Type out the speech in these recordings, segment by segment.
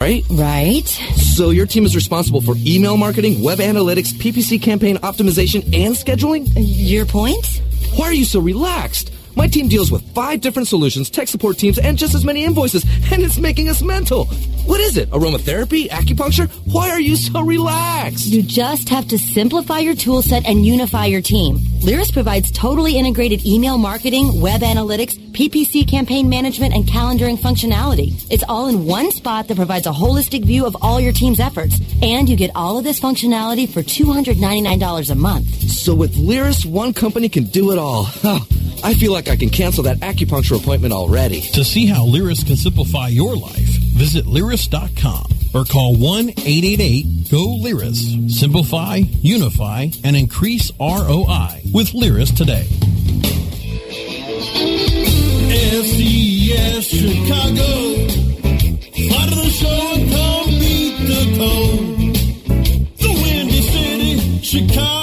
right? Right. So your team is responsible for email marketing, web analytics, PPC campaign optimization, and scheduling? Your point? Why are you so relaxed? My team deals with five different solutions, tech support teams, and just as many invoices, and it's making us mental. What is it? Aromatherapy? Acupuncture? Why are you so relaxed? You just have to simplify your tool set and unify your team. Lyris provides totally integrated email marketing, web analytics, PPC campaign management, and calendaring functionality. It's all in one spot that provides a holistic view of all your team's efforts. And you get all of this functionality for $299 a month. So with Lyris, one company can do it all. I feel like I can cancel that acupuncture appointment already. To see how Lyris can simplify your life, visit Lyris.com or call 1-888-GO-LYRIS. Simplify, unify, and increase ROI with Lyris today. SES Chicago. Part of the show and come beat the tone. The Windy City, Chicago,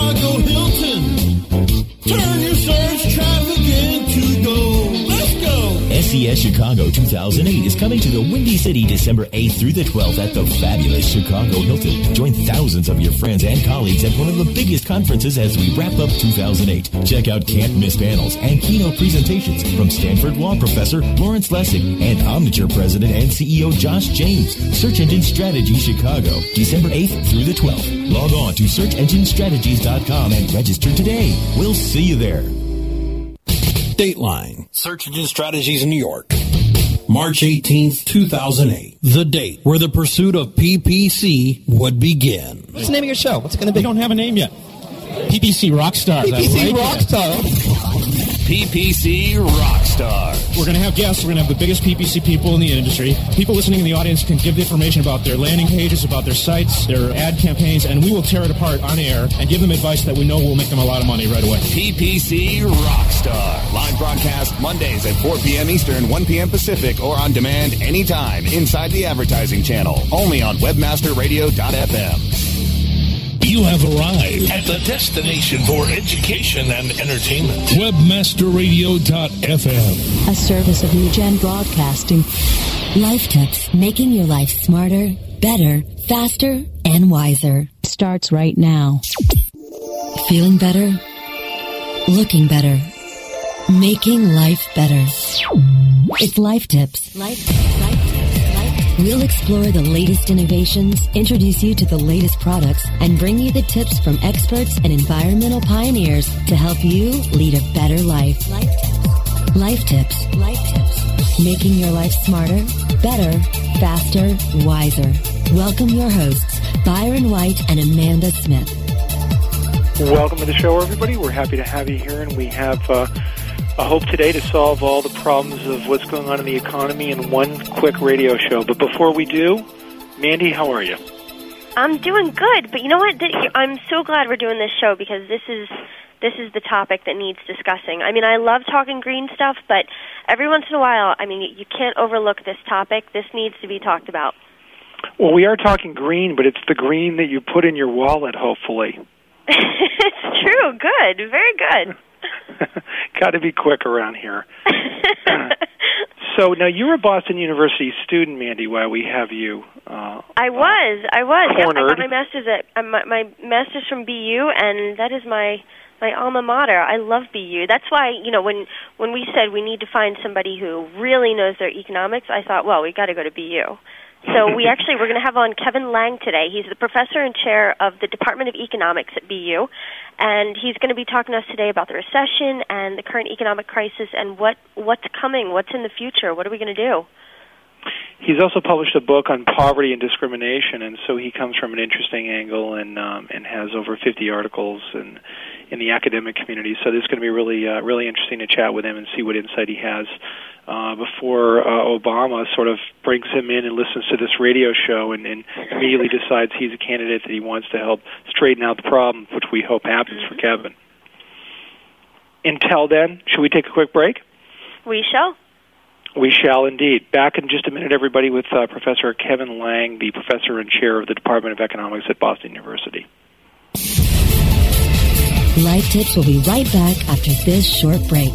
SES Chicago 2008 is coming to the Windy City December 8th through the 12th at the fabulous Chicago Hilton. Join thousands of your friends and colleagues at one of the biggest conferences as we wrap up 2008. Check out can't miss panels and keynote presentations from Stanford Law Professor Lawrence Lessig and Omniture President and CEO Josh James. Search Engine Strategy Chicago, December 8th through the 12th. Log on to searchenginestrategies.com and register today. We'll see you there. Dateline, Search Engine Strategies in New York. March 18th, 2008. The date where the pursuit of PPC would begin. What's the name of your show? What's it going to be? We don't have a name yet. PPC Rockstars. PPC like Rockstar. PPC Rockstar. We're going to have guests. We're going to have the biggest PPC people in the industry. People listening in the audience can give the information about their landing pages, about their sites, their ad campaigns, and we will tear it apart on air and give them advice that we know will make them a lot of money right away. PPC Rockstar. Live broadcast Mondays at 4 p.m. Eastern, 1 p.m. Pacific, or on demand anytime inside the advertising channel. Only on webmasterradio.fm. You have arrived at the destination for education and entertainment. Webmasterradio.fm. A service of New Gen Broadcasting. Life tips, making your life smarter, better, faster, and wiser. Starts right now. Feeling better? Looking better? Making life better. It's Life Tips. Life Tips. Life Tips. Life Tips. We'll explore the latest innovations, introduce you to the latest products, and bring you the tips from experts and environmental pioneers to help you lead a better life. Life Tips. Life Tips. Life Tips. Making your life smarter, better, faster, wiser. Welcome your hosts, Byron White and Amanda Smith. Welcome to the show, everybody. We're happy to have you here, and we have uh, a hope today to solve all the problems of what's going on in the economy in one quick radio show. But before we do, Mandy, how are you? I'm doing good, but you know what? I'm so glad we're doing this show because this is this is the topic that needs discussing. I mean, I love talking green stuff, but every once in a while, I mean, you can't overlook this topic. This needs to be talked about. Well, we are talking green, but it's the green that you put in your wallet, hopefully. it's true. Good. Very good. Got to be quick around here. so now you're a Boston University student, Mandy. While we have you, uh, I was. I was. Yep, I got my master's at uh, my, my master's from BU, and that is my my alma mater. I love BU. That's why you know when when we said we need to find somebody who really knows their economics, I thought, well, we got to go to BU. So we actually we're going to have on Kevin Lang today. He's the professor and chair of the Department of Economics at BU, and he's going to be talking to us today about the recession and the current economic crisis and what what's coming, what's in the future, what are we going to do? He's also published a book on poverty and discrimination, and so he comes from an interesting angle and um, and has over 50 articles in in the academic community. So this is going to be really uh, really interesting to chat with him and see what insight he has uh, before uh, Obama sort of brings him in and listens to this radio show and, and immediately decides he's a candidate that he wants to help straighten out the problem, which we hope happens for Kevin. Until then, should we take a quick break? We shall. We shall indeed. Back in just a minute, everybody, with uh, Professor Kevin Lang, the professor and chair of the Department of Economics at Boston University. Life Tips will be right back after this short break.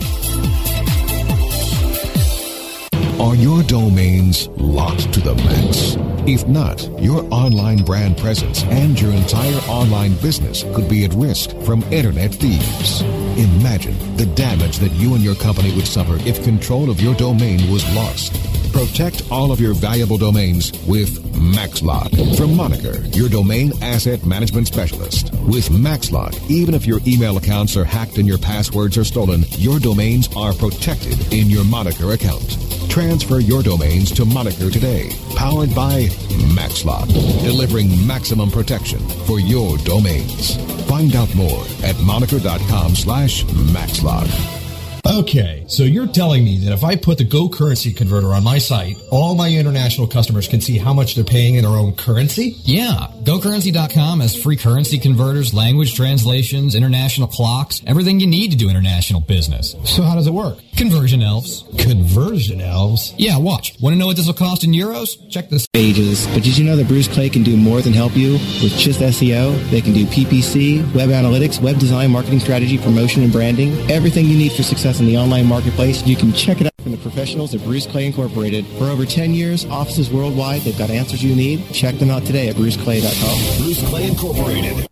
Are your domains locked to the max? If not, your online brand presence and your entire online business could be at risk from internet thieves. Imagine the damage that you and your company would suffer if control of your domain was lost. Protect all of your valuable domains with MaxLock from Moniker, your domain asset management specialist. With MaxLock, even if your email accounts are hacked and your passwords are stolen, your domains are protected in your Moniker account. Transfer your domains to Moniker today, powered by MaxLock, delivering maximum protection for your domains. Find out more at moniker.com slash MaxLock. Okay, so you're telling me that if I put the Go currency converter on my site, all my international customers can see how much they're paying in their own currency? Yeah, GoCurrency.com has free currency converters, language translations, international clocks, everything you need to do international business. So how does it work? Conversion elves. Conversion elves? Yeah, watch. Want to know what this will cost in euros? Check this. Pages. But did you know that Bruce Clay can do more than help you with just SEO? They can do PPC, web analytics, web design, marketing strategy, promotion, and branding. Everything you need for success in the online marketplace. You can check it out from the professionals at Bruce Clay Incorporated. For over 10 years, offices worldwide, they've got answers you need. Check them out today at bruceclay.com. Bruce Clay Incorporated.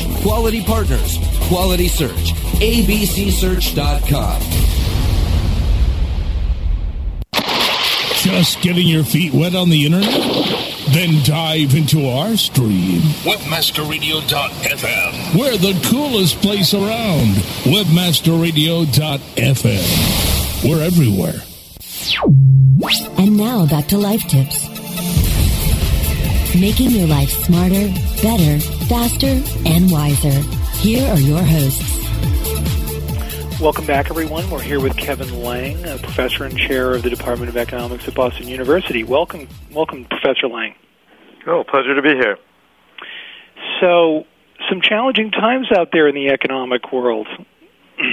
Quality partners, quality search. ABCSearch.com. Just getting your feet wet on the internet? Then dive into our stream. Webmasterradio.fm. We're the coolest place around. Webmasterradio.fm. We're everywhere. And now back to life tips. Making your life smarter, better, faster, and wiser. Here are your hosts. Welcome back, everyone. We're here with Kevin Lang, a professor and chair of the Department of Economics at Boston University. Welcome, welcome, Professor Lang. Oh, pleasure to be here. So, some challenging times out there in the economic world.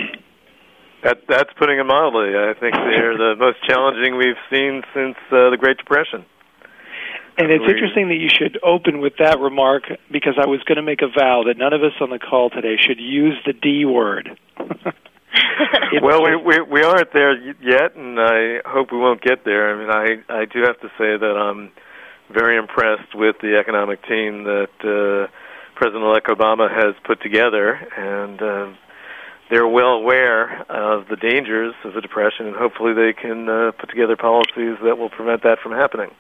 That that's putting it mildly. I think they're the most challenging we've seen since uh, the Great Depression. And it's interesting that you should open with that remark because I was going to make a vow that none of us on the call today should use the D word. well, we, we we aren't there yet, and I hope we won't get there. I mean, I I do have to say that I'm very impressed with the economic team that uh, President-elect Obama has put together, and uh, they're well aware of the dangers of the depression, and hopefully they can uh, put together policies that will prevent that from happening.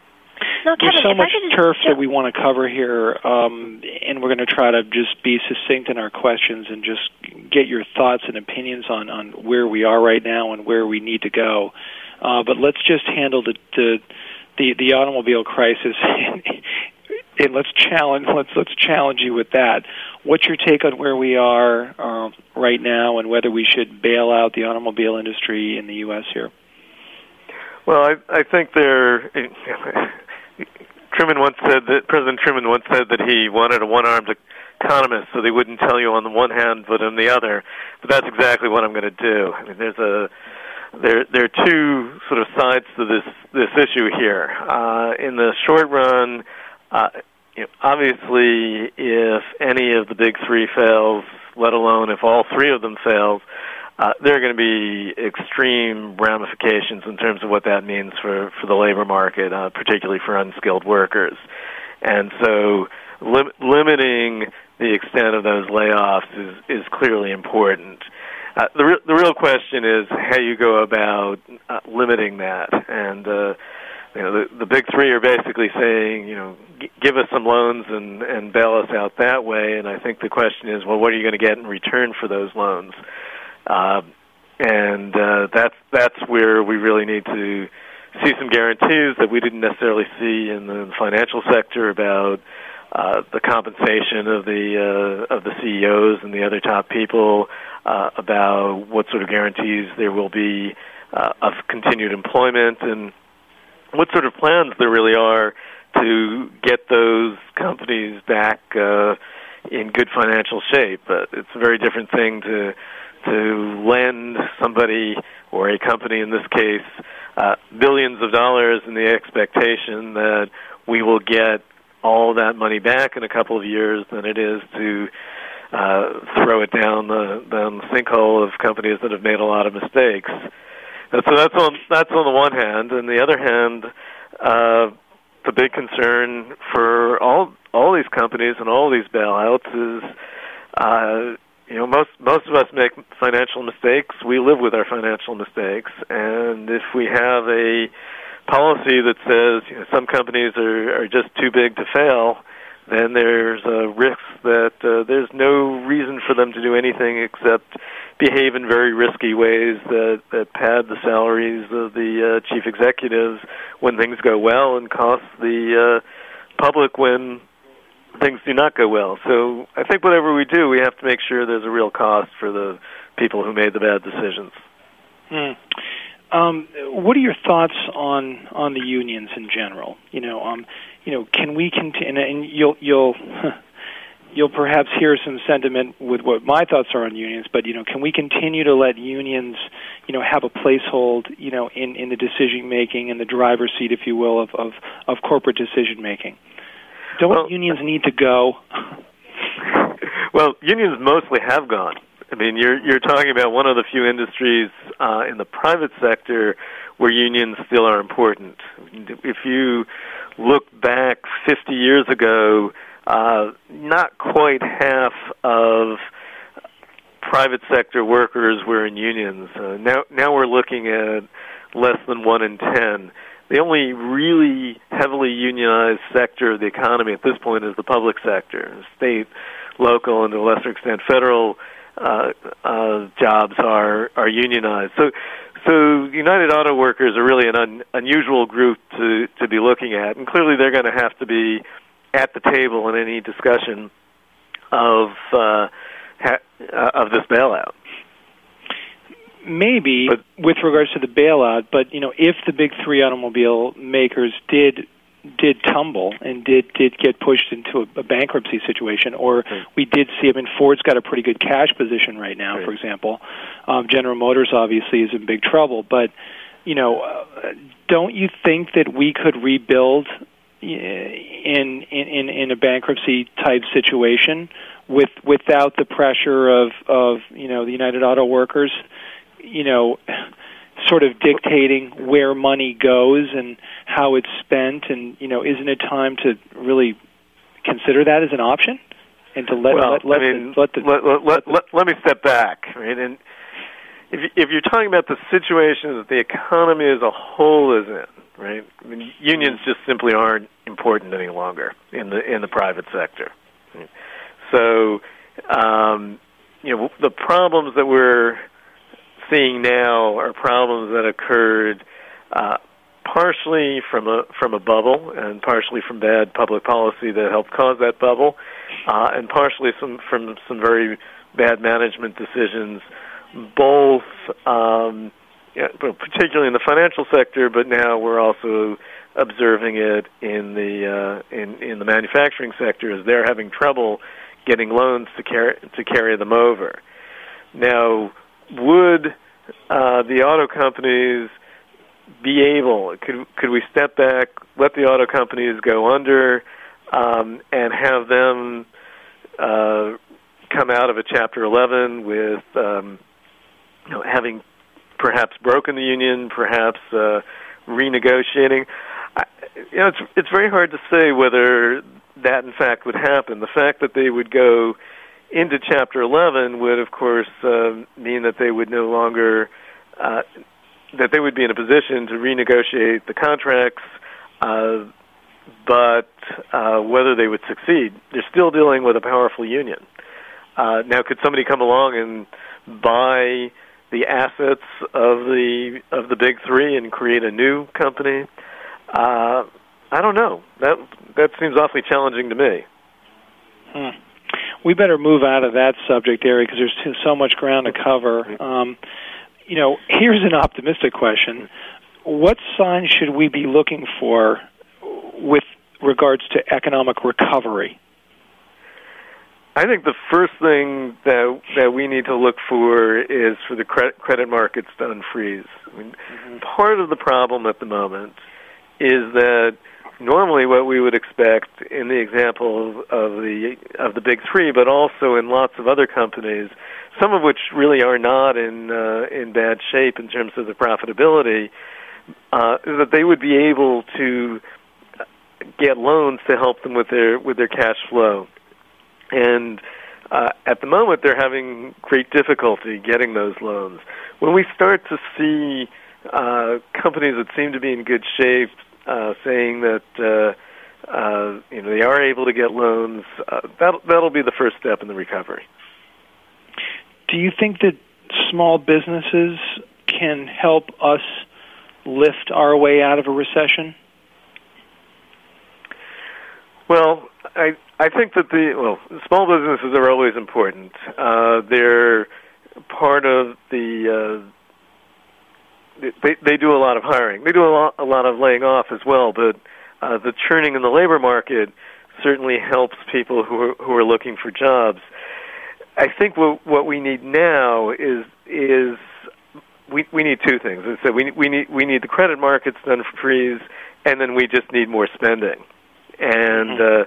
No, There's so much I just turf that we want to cover here, um, and we're going to try to just be succinct in our questions and just get your thoughts and opinions on, on where we are right now and where we need to go. Uh, but let's just handle the the the, the automobile crisis, and, and let's challenge let's let's challenge you with that. What's your take on where we are uh, right now, and whether we should bail out the automobile industry in the U.S. here? Well, I I think they're. Truman once said that President Truman once said that he wanted a one-armed economist, so they wouldn't tell you on the one hand, but on the other. But that's exactly what I'm going to do. I mean, there's a there there are two sort of sides to this this issue here. Uh, in the short run, uh, you know, obviously, if any of the big three fails, let alone if all three of them fails, uh, there are going to be extreme ramifications in terms of what that means for, for the labor market, uh, particularly for unskilled workers. And so lim- limiting the extent of those layoffs is, is clearly important. Uh, the, re- the real question is how you go about uh, limiting that. And uh, you know, the, the big three are basically saying, you know, g- give us some loans and, and bail us out that way. And I think the question is, well, what are you going to get in return for those loans? Uh, and uh, that's that's where we really need to see some guarantees that we didn't necessarily see in the financial sector about uh, the compensation of the uh, of the CEOs and the other top people, uh, about what sort of guarantees there will be uh, of continued employment and what sort of plans there really are to get those companies back uh, in good financial shape. But it's a very different thing to to lend somebody or a company in this case uh, billions of dollars in the expectation that we will get all that money back in a couple of years than it is to uh, throw it down the down the sinkhole of companies that have made a lot of mistakes. And so that's on that's on the one hand, and the other hand, uh, the big concern for all all these companies and all these bailouts is, uh, you know, most most of us make financial mistakes. We live with our financial mistakes, and if we have a policy that says you know, some companies are, are just too big to fail, then there's a risk that uh, there's no reason for them to do anything except behave in very risky ways that, that pad the salaries of the uh, chief executives when things go well and cost the uh, public when things do not go well. So I think whatever we do, we have to make sure there's a real cost for the people who made the bad decisions. Hmm. Um, what are your thoughts on on the unions in general? You know, um, you know, can we continue? And you'll you'll you'll perhaps hear some sentiment with what my thoughts are on unions, but you know, can we continue to let unions, you know, have a placehold, you know, in in the decision making and the driver's seat, if you will, of of, of corporate decision making? Don't well, unions need to go? well, unions mostly have gone. I mean, you're you're talking about one of the few industries uh, in the private sector where unions still are important. If you look back 50 years ago, uh, not quite half of private sector workers were in unions. Uh, now, now we're looking at less than one in ten. The only really heavily unionized sector of the economy at this point is the public sector, state, local, and to a lesser extent federal uh, uh, jobs are are unionized. So, so United Auto Workers are really an un, unusual group to to be looking at, and clearly they're going to have to be at the table in any discussion of uh, ha- uh, of this bailout. Maybe but, with regards to the bailout, but you know, if the big three automobile makers did did tumble and did did get pushed into a, a bankruptcy situation, or right. we did see. I mean, Ford's got a pretty good cash position right now. Right. For example, um, General Motors obviously is in big trouble. But you know, uh, don't you think that we could rebuild in in in a bankruptcy type situation with without the pressure of of you know the United Auto Workers, you know sort of dictating where money goes and how it's spent. And you know isn't it time to really consider that as an option? And to let well, let, let, I mean, the, let, the, let, let, let, let, let me step back right? And if if you're talking about the situation that the economy as a whole is in right? I mean unions just simply aren't important any longer in the in the private sector. So um you know the problems that we're seeing now are problems that occurred uh, partially from a from a bubble and partially from bad public policy that helped cause that bubble, uh, and partially some from some very bad management decisions, both um, particularly in the financial sector, but now we're also observing it in the uh, in in the manufacturing sector as they're having trouble getting loans to carry to carry them over. Now, would uh, the auto companies be able? Could could we step back, let the auto companies go under, um, and have them uh, come out of a Chapter 11 with um, you know, having perhaps broken the union, perhaps uh, renegotiating? I, you know, it's it's very hard to say whether that in fact would happen. The fact that they would go into Chapter 11 would, of course, uh, mean that they would no longer uh, that they would be in a position to renegotiate the contracts, uh, but uh, whether they would succeed, they're still dealing with a powerful union. Uh, now, could somebody come along and buy the assets of the of the big three and create a new company? Uh, I don't know. That that seems awfully challenging to me. Hmm we better move out of that subject area because there's so much ground to cover. Um, you know, here's an optimistic question: What signs should we be looking for with regards to economic recovery? I think the first thing that that we need to look for is for the credit credit markets to unfreeze. I mean, mm-hmm. part of the problem at the moment is that normally what we would expect in the example of, the of the big three, but also in lots of other companies, some of which really are not in uh, in bad shape in terms of the profitability, uh, that they would be able to get loans to help them with their with their cash flow, and uh, at the moment they're having great difficulty getting those loans. When we start to see uh, companies that seem to be in good shape uh, saying that uh, uh, you know they are able to get loans. Uh, that that'll be the first step in the recovery. Do you think that small businesses can help us lift our way out of a recession? Well, I I think that the well, small businesses are always important. Uh, they're part of the uh, they they do a lot of hiring. They do a lot a lot of laying off as well, but uh, the churning in the labor market certainly helps people who are, who are looking for jobs. I think what what we need now is is we we need two things. So we we need we need the credit markets to unfreeze, and then we just need more spending. And uh,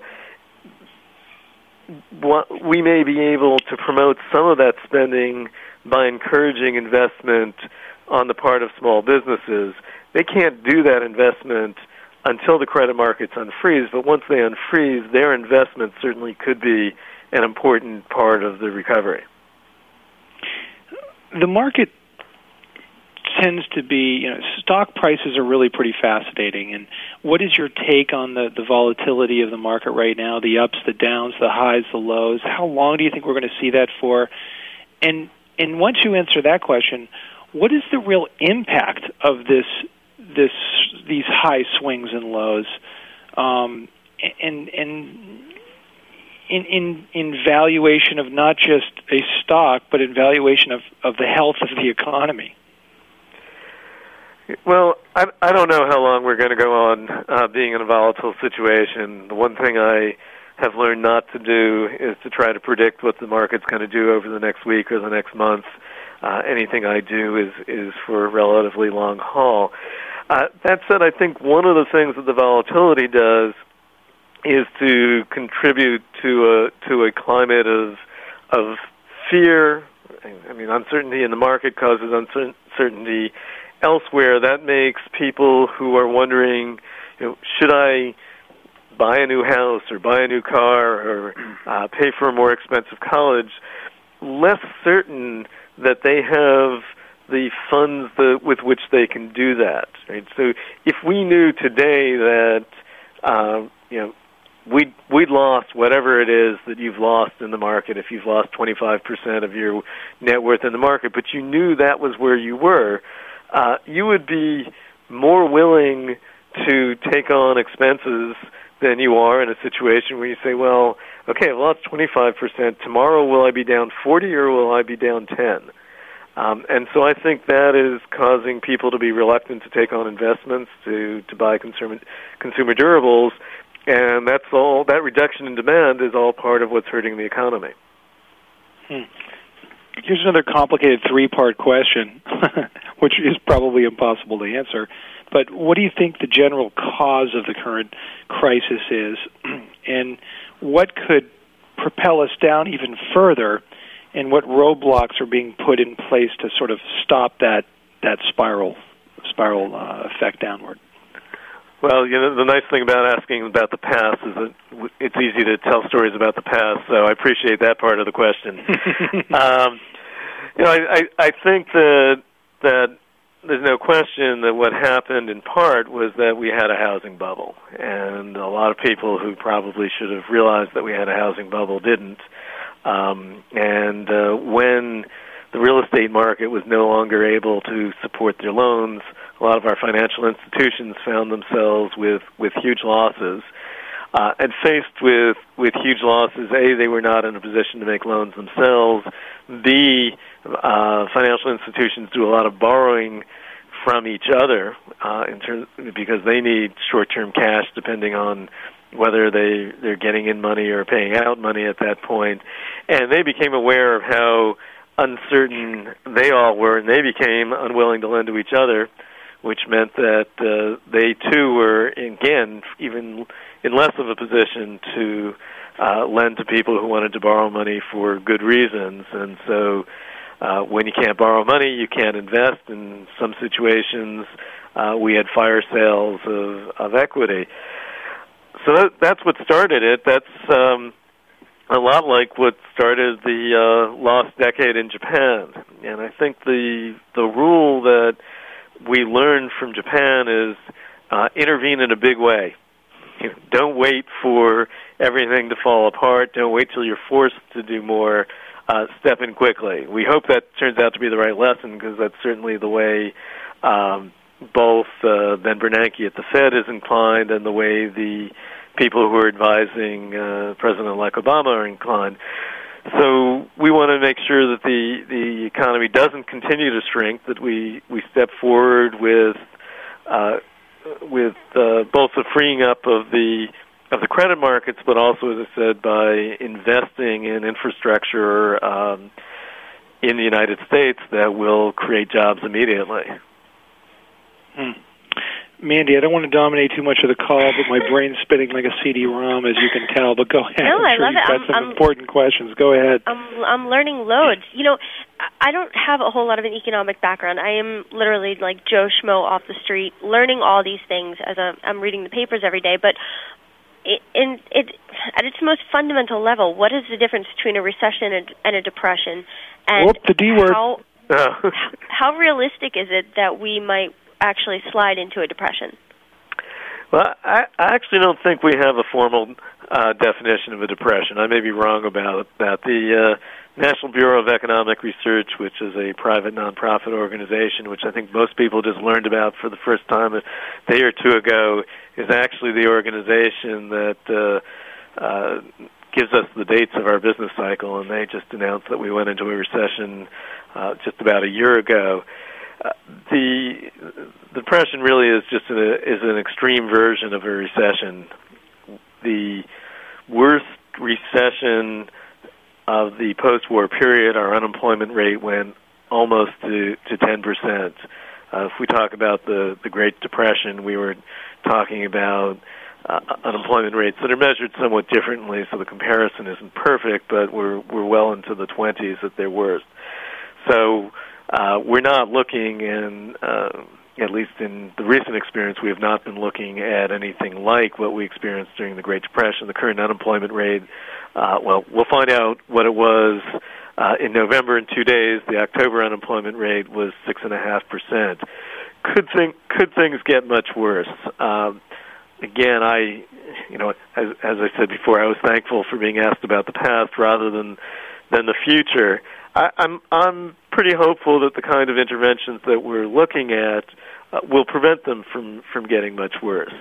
what, we may be able to promote some of that spending by encouraging investment on the part of small businesses. They can't do that investment until the credit markets unfreeze, but once they unfreeze, their investment certainly could be an important part of the recovery. The market tends to be, you know, stock prices are really pretty fascinating. And what is your take on the, the volatility of the market right now, the ups, the downs, the highs, the lows? How long do you think we're going to see that for? And and once you answer that question, what is the real impact of this this these high swings and lows um, and and in, in in valuation of not just a stock but in valuation of, of the health of the economy? Well I, I don't know how long we're going to go on uh, being in a volatile situation. The one thing I have learned not to do is to try to predict what the market's going to do over the next week or the next month anything I do is is for a relatively long haul. Uh, that said, I think one of the things that the volatility does is to contribute to a to a climate of of fear. I mean, uncertainty in the market causes uncertainty elsewhere. That makes people who are wondering, you know, should I buy a new house or buy a new car or uh, pay for a more expensive college, less certain that they have the funds with which they can do that. Right. So if we knew today that uh, you know we we lost whatever it is that you've lost in the market, if you've lost 25% of your net worth in the market, but you knew that was where you were, uh, you would be more willing to take on expenses than you are in a situation where you say, well, okay, I've lost 25%. Tomorrow, will I be down 40 or will I be down 10? Um, and so I think that is causing people to be reluctant to take on investments, to, to buy consumer, consumer durables, and that's all. That reduction in demand is all part of what's hurting the economy. Hmm. Here's another complicated three-part question, which is probably impossible to answer. But what do you think the general cause of the current crisis is, and what could propel us down even further, and what roadblocks are being put in place to sort of stop that that spiral spiral uh, effect downward? Well, you know, the nice thing about asking about the past is that it's easy to tell stories about the past. So I appreciate that part of the question. um, you know, I, I, I think that that there's no question that what happened in part was that we had a housing bubble, and a lot of people who probably should have realized that we had a housing bubble didn't. Um, and uh, when the real estate market was no longer able to support their loans, a lot of our financial institutions found themselves with with huge losses. Uh, and faced with, with huge losses, A, they were not in a position to make loans themselves. B, uh, financial institutions do a lot of borrowing from each other uh, in terms because they need short-term cash depending on whether they they're getting in money or paying out money at that point. and they became aware of how uncertain they all were, and they became unwilling to lend to each other, which meant that uh, they too were again even in less of a position to uh, lend to people who wanted to borrow money for good reasons, and so. Uh, when you can't borrow money, you can't invest. In some situations, uh, we had fire sales of, of equity. So that, that's what started it. That's um, a lot like what started the uh, lost decade in Japan. And I think the the rule that we learned from Japan is uh, intervene in a big way. You know, don't wait for everything to fall apart. Don't wait till you're forced to do more uh, step in quickly. We hope that turns out to be the right lesson because that's certainly the way um, both uh, Ben Bernanke at the Fed is inclined and the way the people who are advising uh, President-elect Obama are inclined. So we want to make sure that the the economy doesn't continue to shrink. That we we step forward with uh, with uh, both the freeing up of the of the credit markets, but also, as I said, by investing in infrastructure um, in the United States that will create jobs immediately. Hmm. Mandy, I don't want to dominate too much of the call, but my brain's spinning like a CD-ROM, as you can tell. But go ahead. No, I'm I sure love you've it. got I'm- some I'm- important questions. Go ahead. I'm I'm learning loads. You know, I- I don't have a whole lot of an economic background. I am literally like Joe Schmo off the street, learning all these things as I'm, I'm reading the papers every day. But it, in it, at its most fundamental level, what is the difference between a recession and, and a depression? And Whoop, the D word. How, how realistic is it that we might actually slide into a depression? Well, I, I actually don't think we have a formal uh, definition of a depression. I may be wrong about that. The uh, National Bureau of Economic Research, which is a private nonprofit organization, which I think most people just learned about for the first time a day or two ago, is actually the organization that uh, uh, gives us the dates of our business cycle, and they just announced that we went into a recession uh, just about a year ago. Uh, the depression really is just an, is an extreme version of a recession. The worst recession of the post-war period, our unemployment rate went almost to to ten percent. Uh, if we talk about the the Great Depression, we were talking about uh, unemployment rates that are measured somewhat differently, so the comparison isn't perfect, but we're we're well into the 20s at their worst. So uh, we're not looking in, uh, at least in the recent experience, we have not been looking at anything like what we experienced during the Great Depression. The current unemployment rate, uh, well, we'll find out what it was uh, in November in two days. The October unemployment rate was six and a half percent. Could think could things get much worse? Um, again, I, you know, as, as I said before, I was thankful for being asked about the past rather than than the future. I, I'm I'm pretty hopeful that the kind of interventions that we're looking at uh, will prevent them from from getting much worse.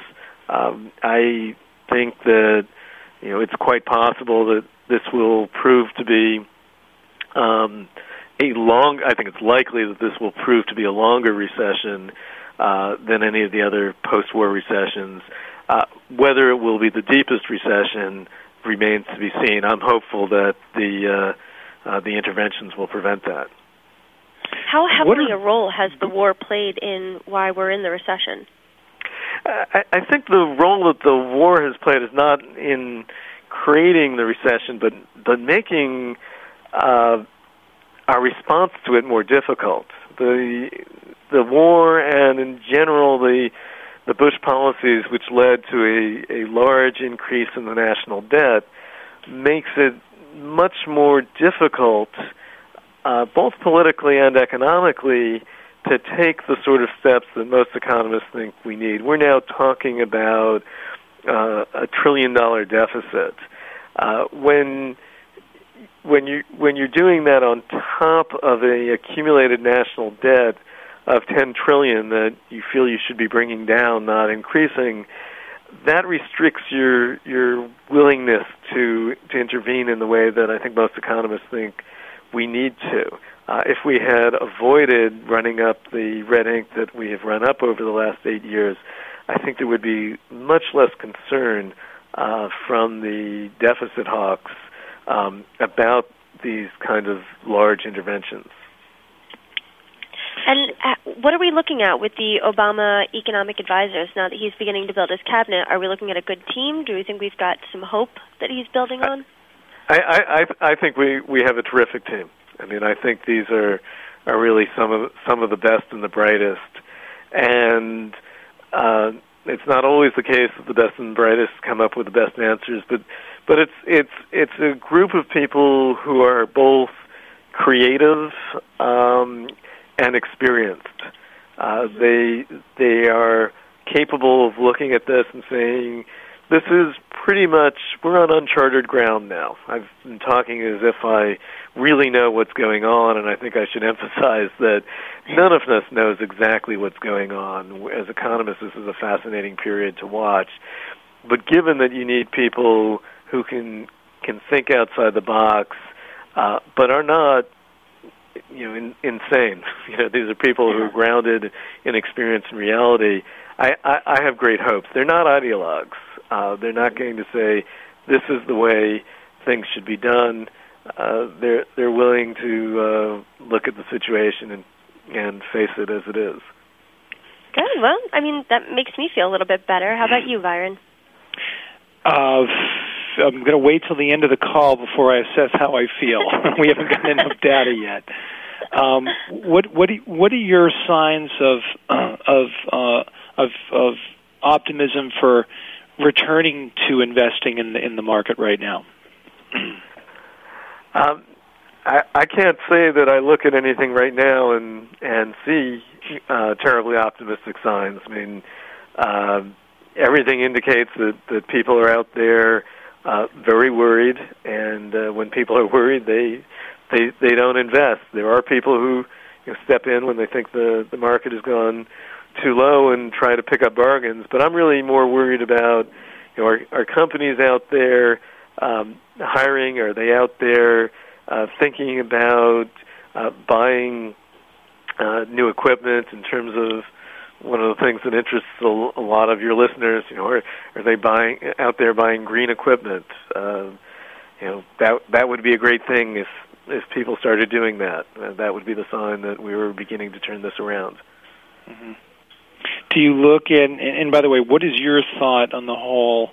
Um, I think that you know it's quite possible that this will prove to be um, a long. I think it's likely that this will prove to be a longer recession uh, than any of the other post-war recessions. Uh, whether it will be the deepest recession remains to be seen. I'm hopeful that the uh, uh, the interventions will prevent that. How heavily a role has the war played in why we're in the recession? I, I think the role that the war has played is not in creating the recession, but but making uh, our response to it more difficult. The the war and in general the the Bush policies, which led to a, a large increase in the national debt, makes it much more difficult, uh, both politically and economically, to take the sort of steps that most economists think we need. We're now talking about uh, a trillion dollar deficit. Uh, when when you when you're doing that on top of a accumulated national debt of 10 trillion that you feel you should be bringing down, not increasing, that restricts your your willingness to to intervene in the way that I think most economists think we need to. Uh, if we had avoided running up the red ink that we have run up over the last eight years, I think there would be much less concern uh, from the deficit hawks um, about these kind of large interventions. And uh, what are we looking at with the Obama economic advisors now that he's beginning to build his cabinet? Are we looking at a good team? Do we think we've got some hope that he's building on? I, I, I think we, we have a terrific team. I mean, I think these are are really some of some of the best and the brightest, and uh, it's not always the case that the best and brightest come up with the best answers, but but it's it's it's a group of people who are both creative um, and experienced. Uh, they they are capable of looking at this and saying, "This is pretty much we're on uncharted ground now." I've been talking as if I really know what's going on, and I think I should emphasize that none of us knows exactly what's going on. As economists, this is a fascinating period to watch. But given that you need people who can can think outside the box, uh, but are not you know in, insane. You know, these are people who are grounded in experience and reality. I, I, I have great hopes. They're not ideologues. Uh, they're not going to say this is the way things should be done. Uh, they're they're willing to uh, look at the situation and and face it as it is. Good. Well, I mean that makes me feel a little bit better. How about you, Byron? Uh, I'm going to wait till the end of the call before I assess how I feel. we haven't gotten enough data yet. Um, what what do, what are your signs of uh, of uh, of of optimism for returning to investing in the in the market right now? um, I, I can't say that I look at anything right now and and see uh, terribly optimistic signs. I mean, uh, everything indicates that that people are out there uh, very worried, and uh, when people are worried, they they they don't invest. There are people who you know, step in when they think the the market has gone too low and try to pick up bargains. But I'm really more worried about you know are, are companies out there um, hiring? Are they out there uh, thinking about uh, buying uh, new equipment in terms of one of the things that interests a, lot of your listeners, you know, are, are they buying out there buying green equipment? Uh, you know, that that would be a great thing if if people started doing that. Uh, that would be the sign that we were beginning to turn this around. Mm-hmm. Do you look in? And, and by the way, what is your thought on the whole?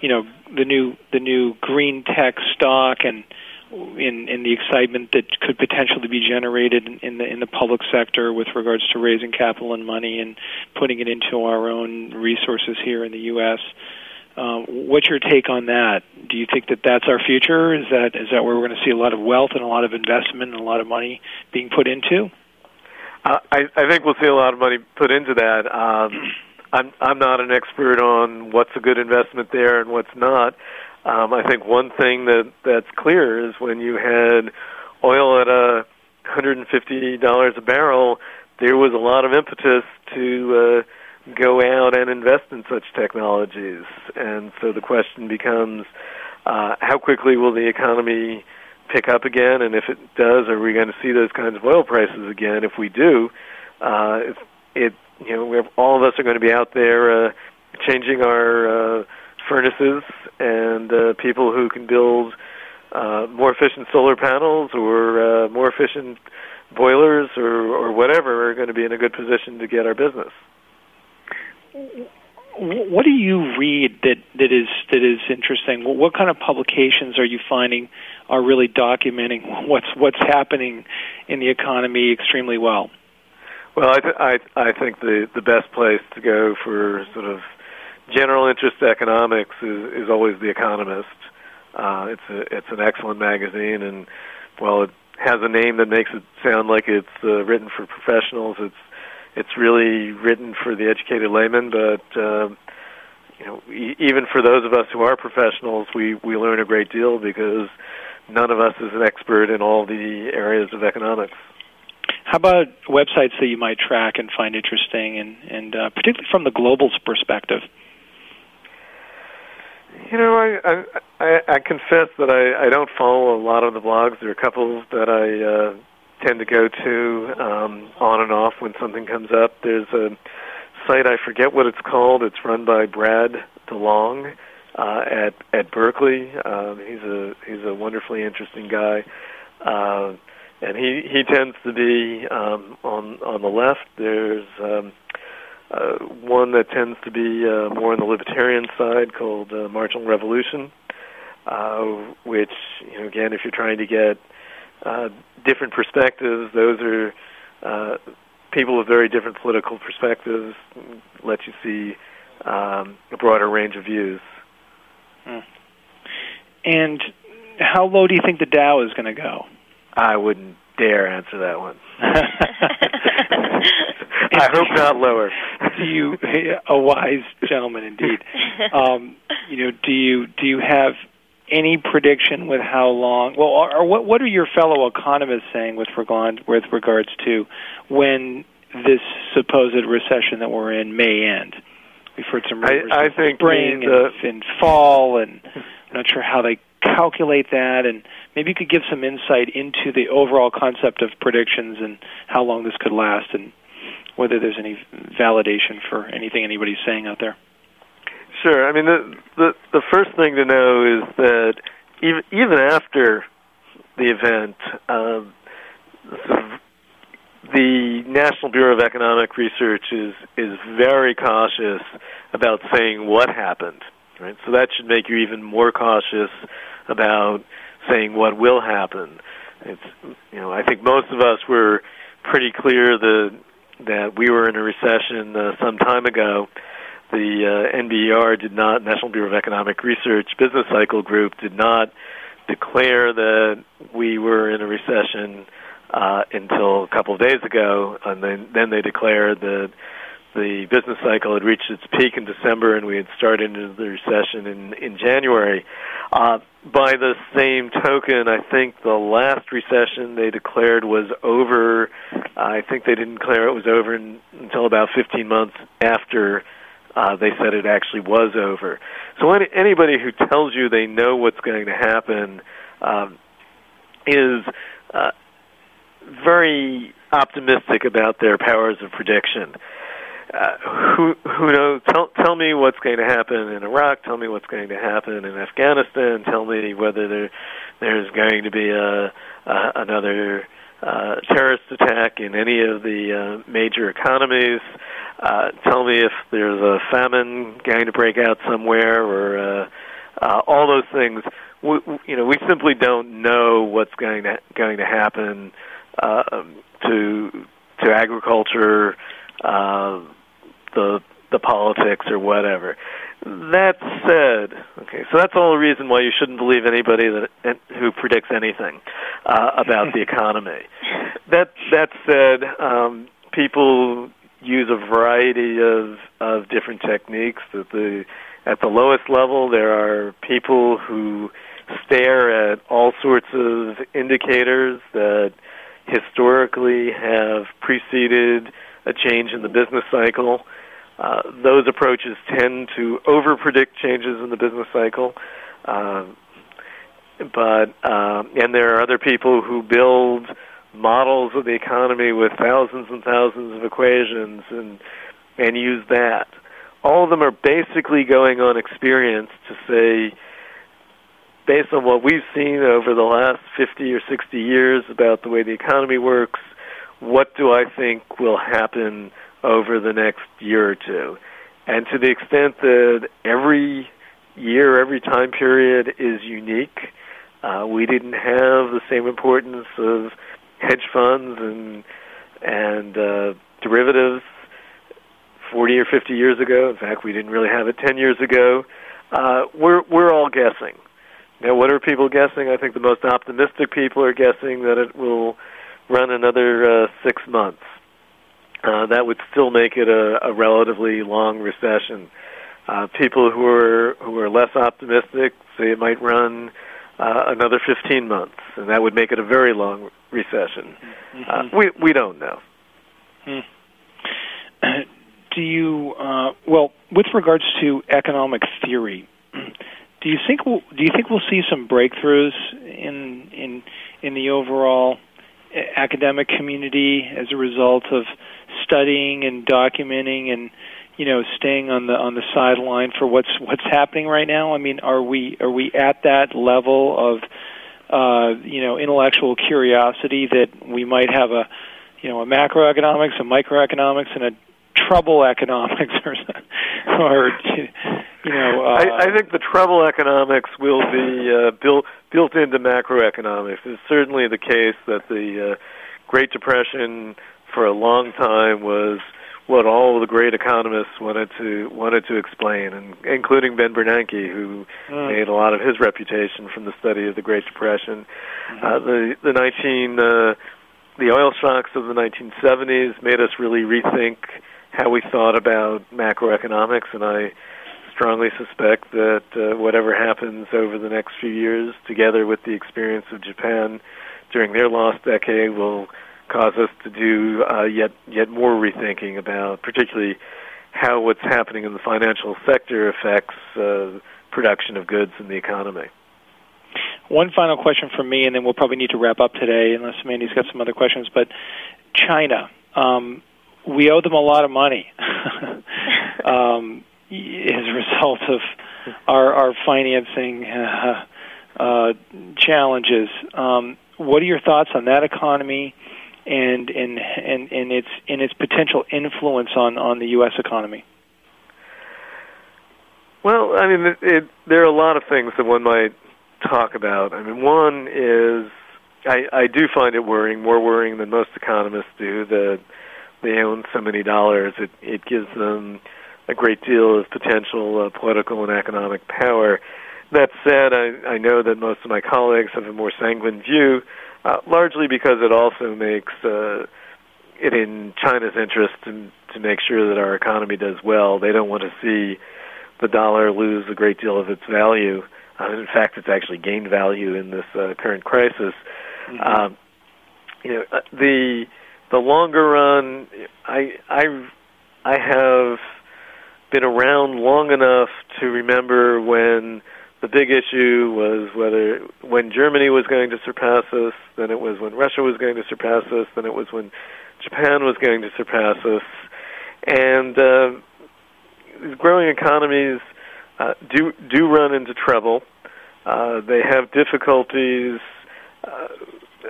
You know, the new the new green tech stock and in in the excitement that could potentially be generated in, in the in the public sector with regards to raising capital and money and putting it into our own resources here in the U.S. Uh, what's your take on that? Do you think that that's our future? Is that is that where we're going to see a lot of wealth and a lot of investment and a lot of money being put into? I, I think we'll see a lot of money put into that. Um, I'm I'm not an expert on what's a good investment there and what's not. Um, I think one thing that that's clear is when you had oil at a $150 a barrel, there was a lot of impetus to uh, go out and invest in such technologies. And so the question becomes, uh, how quickly will the economy pick up again? And if it does, are we going to see those kinds of oil prices again? If we do, uh, it, it you know, have, all of us are going to be out there uh, changing our uh, furnaces and uh, people who can build uh, more efficient solar panels or uh, more efficient boilers or, or whatever are going to be in a good position to get our business. What do you read that, that is that is interesting? What kind of publications are you finding are really documenting what's what's happening in the economy extremely well? Well, I th- I I think the the best place to go for sort of general interest economics is, is always The Economist. Uh, it's a, it's an excellent magazine, and while it has a name that makes it sound like it's uh, written for professionals, it's it's really written for the educated layman. But um, you know, e- even for those of us who are professionals, we we learn a great deal because none of us is an expert in all the areas of economics. How about websites that you might track and find interesting, and and uh, particularly from the global perspective? You know, I I, I, I confess that I, I don't follow a lot of the blogs. There are a couple that I uh, tend to go to um, on and off when something comes up. There's a site I forget what it's called. It's run by Brad DeLong uh, at at Berkeley. Um, he's a he's a wonderfully interesting guy, uh, and he he tends to be um, on on the left. There's um, uh, one that tends to be uh, more on the libertarian side called uh, Marginal Revolution, uh, which you know again, if you're trying to get uh, different perspectives, those are uh, people with very different political perspectives. Let you see um, a broader range of views. Hmm. And how low do you think the Dow is going to go? I wouldn't dare answer that one. I hope not lower. do you a wise gentleman indeed? Um, you know, do you do you have any prediction with how long? Well, or, or what what are your fellow economists saying with regard with regards to when this supposed recession that we're in may end? We've heard some rumors I, I think spring the, and, and fall, and I'm not sure how they calculate that. And maybe you could give some insight into the overall concept of predictions and how long this could last, and whether there's any validation for anything anybody's saying out there. Sure. I mean, the the, the first thing to know is that even even after the event, um, the National Bureau of Economic Research is is very cautious about saying what happened. Right. So that should make you even more cautious about saying what will happen. It's you know I think most of us were pretty clear that that we were in a recession uh, some time ago. The uh, NBER did not, National Bureau of Economic Research Business Cycle Group did not declare that we were in a recession uh, until a couple of days ago, and then then they declared that the business cycle had reached its peak in December, and we had started into the recession in in January. Uh, by the same token, I think the last recession they declared was over. I think they didn't declare it was over in, until about 15 months after uh, they said it actually was over. So any, anybody who tells you they know what's going to happen um, is uh, very optimistic about their powers of prediction. Uh, who who knows? Tell tell me what's going to happen in Iraq. Tell me what's going to happen in Afghanistan. Tell me whether there there's going to be a, a another uh, terrorist attack in any of the uh, major economies. Uh, tell me if there's a famine going to break out somewhere, or uh, uh, all those things. We, you know, we simply don't know what's going to going to happen uh, to to agriculture. Uh, the the politics or whatever. That said, okay, so that's all the reason why you shouldn't believe anybody that who predicts anything uh, about the economy. That that said, um, people use a variety of of different techniques. At the at the lowest level, there are people who stare at all sorts of indicators that historically have preceded a change in the business cycle uh, those approaches tend to overpredict changes in the business cycle. Uh, but um, and there are other people who build models of the economy with thousands and thousands of equations and and use that. All of them are basically going on experience to say, based on what we've seen over the last 50 or 60 years about the way the economy works, what do I think will happen over the next year or two. And to the extent that every year, every time period is unique, uh, we didn't have the same importance of hedge funds and and uh, derivatives 40 or 50 years ago. In fact, we didn't really have it 10 years ago. Uh, we're we're all guessing. Now, what are people guessing? I think the most optimistic people are guessing that it will run another uh, six months uh, that would still make it a, a relatively long recession. Uh, people who are who are less optimistic say it might run uh, another 15 months, and that would make it a very long recession. Uh, mm-hmm. Uh, we we don't know. Hmm. Do you uh, well with regards to economic theory? do you think we'll, do you think we'll see some breakthroughs in in in the overall academic community as a result of studying and documenting and you know staying on the on the sideline for what's what's happening right now? I mean, are we are we at that level of uh, you know intellectual curiosity that we might have a you know a macroeconomics, a microeconomics, and a trouble economics, or or you know? Uh, I, I think the trouble economics will be uh, built built into macroeconomics. It's certainly the case that the uh, Great Depression for a long time was what all the great economists wanted to wanted to explain, and including Ben Bernanke, who mm. made a lot of his reputation from the study of the Great Depression. Mm-hmm. Uh, the the nineteen uh, the oil shocks of the 1970s made us really rethink how we thought about macroeconomics, and I strongly suspect that uh, whatever happens over the next few years, together with the experience of Japan during their lost decade, will cause us to do uh, yet yet more rethinking about, particularly how what's happening in the financial sector affects uh, production of goods in the economy. One final question from me, and then we'll probably need to wrap up today, unless Mandy's got some other questions. But China, um, we owe them a lot of money um, as a result of our, our financing uh, uh, challenges. Um, what are your thoughts on that economy and and and, and its and its potential influence on on the U.S. economy? Well, I mean, it, it, there are a lot of things that one might talk about. I mean, one is I, I do find it worrying, more worrying than most economists do, that they own so many dollars. It, it gives them a great deal of potential uh, political and economic power. That said, I, I know that most of my colleagues have a more sanguine view, uh, largely because it also makes uh, it in China's interest to, to make sure that our economy does well. They don't want to see the dollar lose a great deal of its value. Uh, in fact, it's actually gained value in this uh, current crisis. Mm-hmm. Um, you know, uh, the the longer run, I I I have been around long enough to remember when the big issue was whether when Germany was going to surpass us, then it was when Russia was going to surpass us, then it was when Japan was going to surpass us, and uh, these growing economies uh, do do run into trouble. Uh, they have difficulties. Uh,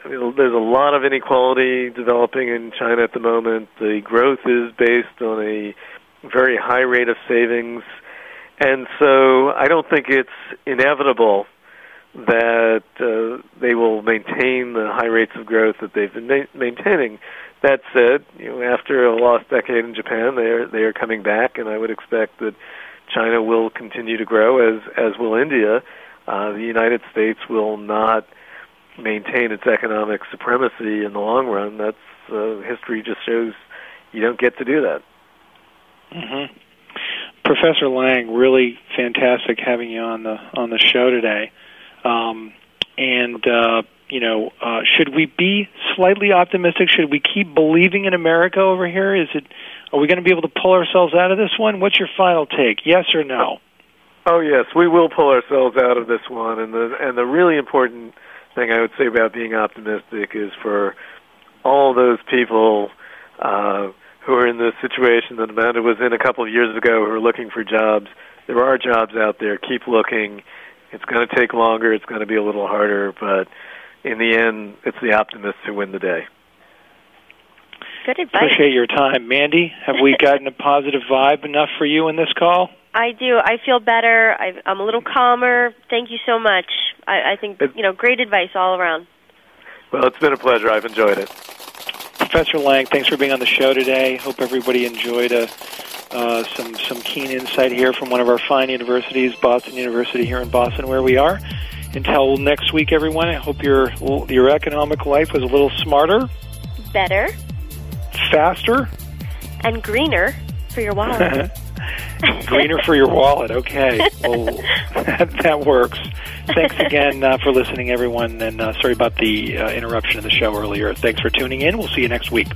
I mean, there's a lot of inequality developing in China at the moment. The growth is based on a very high rate of savings, and so I don't think it's inevitable that uh, they will maintain the high rates of growth that they've been ma- maintaining. That said, you know, after a lost decade in Japan, they are they are coming back, and I would expect that China will continue to grow as as will India. Uh, the United States will not maintain its economic supremacy in the long run. That's uh, history just shows you don't get to do that. Mm-hmm. Professor Lang, really fantastic having you on the on the show today. Um, and uh, you know, uh, should we be slightly optimistic? Should we keep believing in America over here? Is it? Are we going to be able to pull ourselves out of this one? What's your final take? Yes or no? Oh yes, we will pull ourselves out of this one. And the and the really important thing I would say about being optimistic is for all those people uh, who are in the situation that Amanda was in a couple of years ago, who are looking for jobs. There are jobs out there. Keep looking. It's going to take longer. It's going to be a little harder, but in the end, it's the optimists who win the day. Good advice. Appreciate your time, Mandy. Have we gotten a positive vibe enough for you in this call? I do. I feel better. I, I'm a little calmer. Thank you so much. I, I think you know, great advice all around. Well, it's been a pleasure. I've enjoyed it. Professor Lang, thanks for being on the show today. Hope everybody enjoyed a, uh, some some keen insight here from one of our fine universities, Boston University here in Boston, where we are. Until next week, everyone. I hope your your economic life was a little smarter, Better faster, and greener for your wallet. greener for your wallet. Okay, well that, that works. Thanks again uh, for listening, everyone, and uh, sorry about the uh, interruption of the show earlier. Thanks for tuning in. We'll see you next week.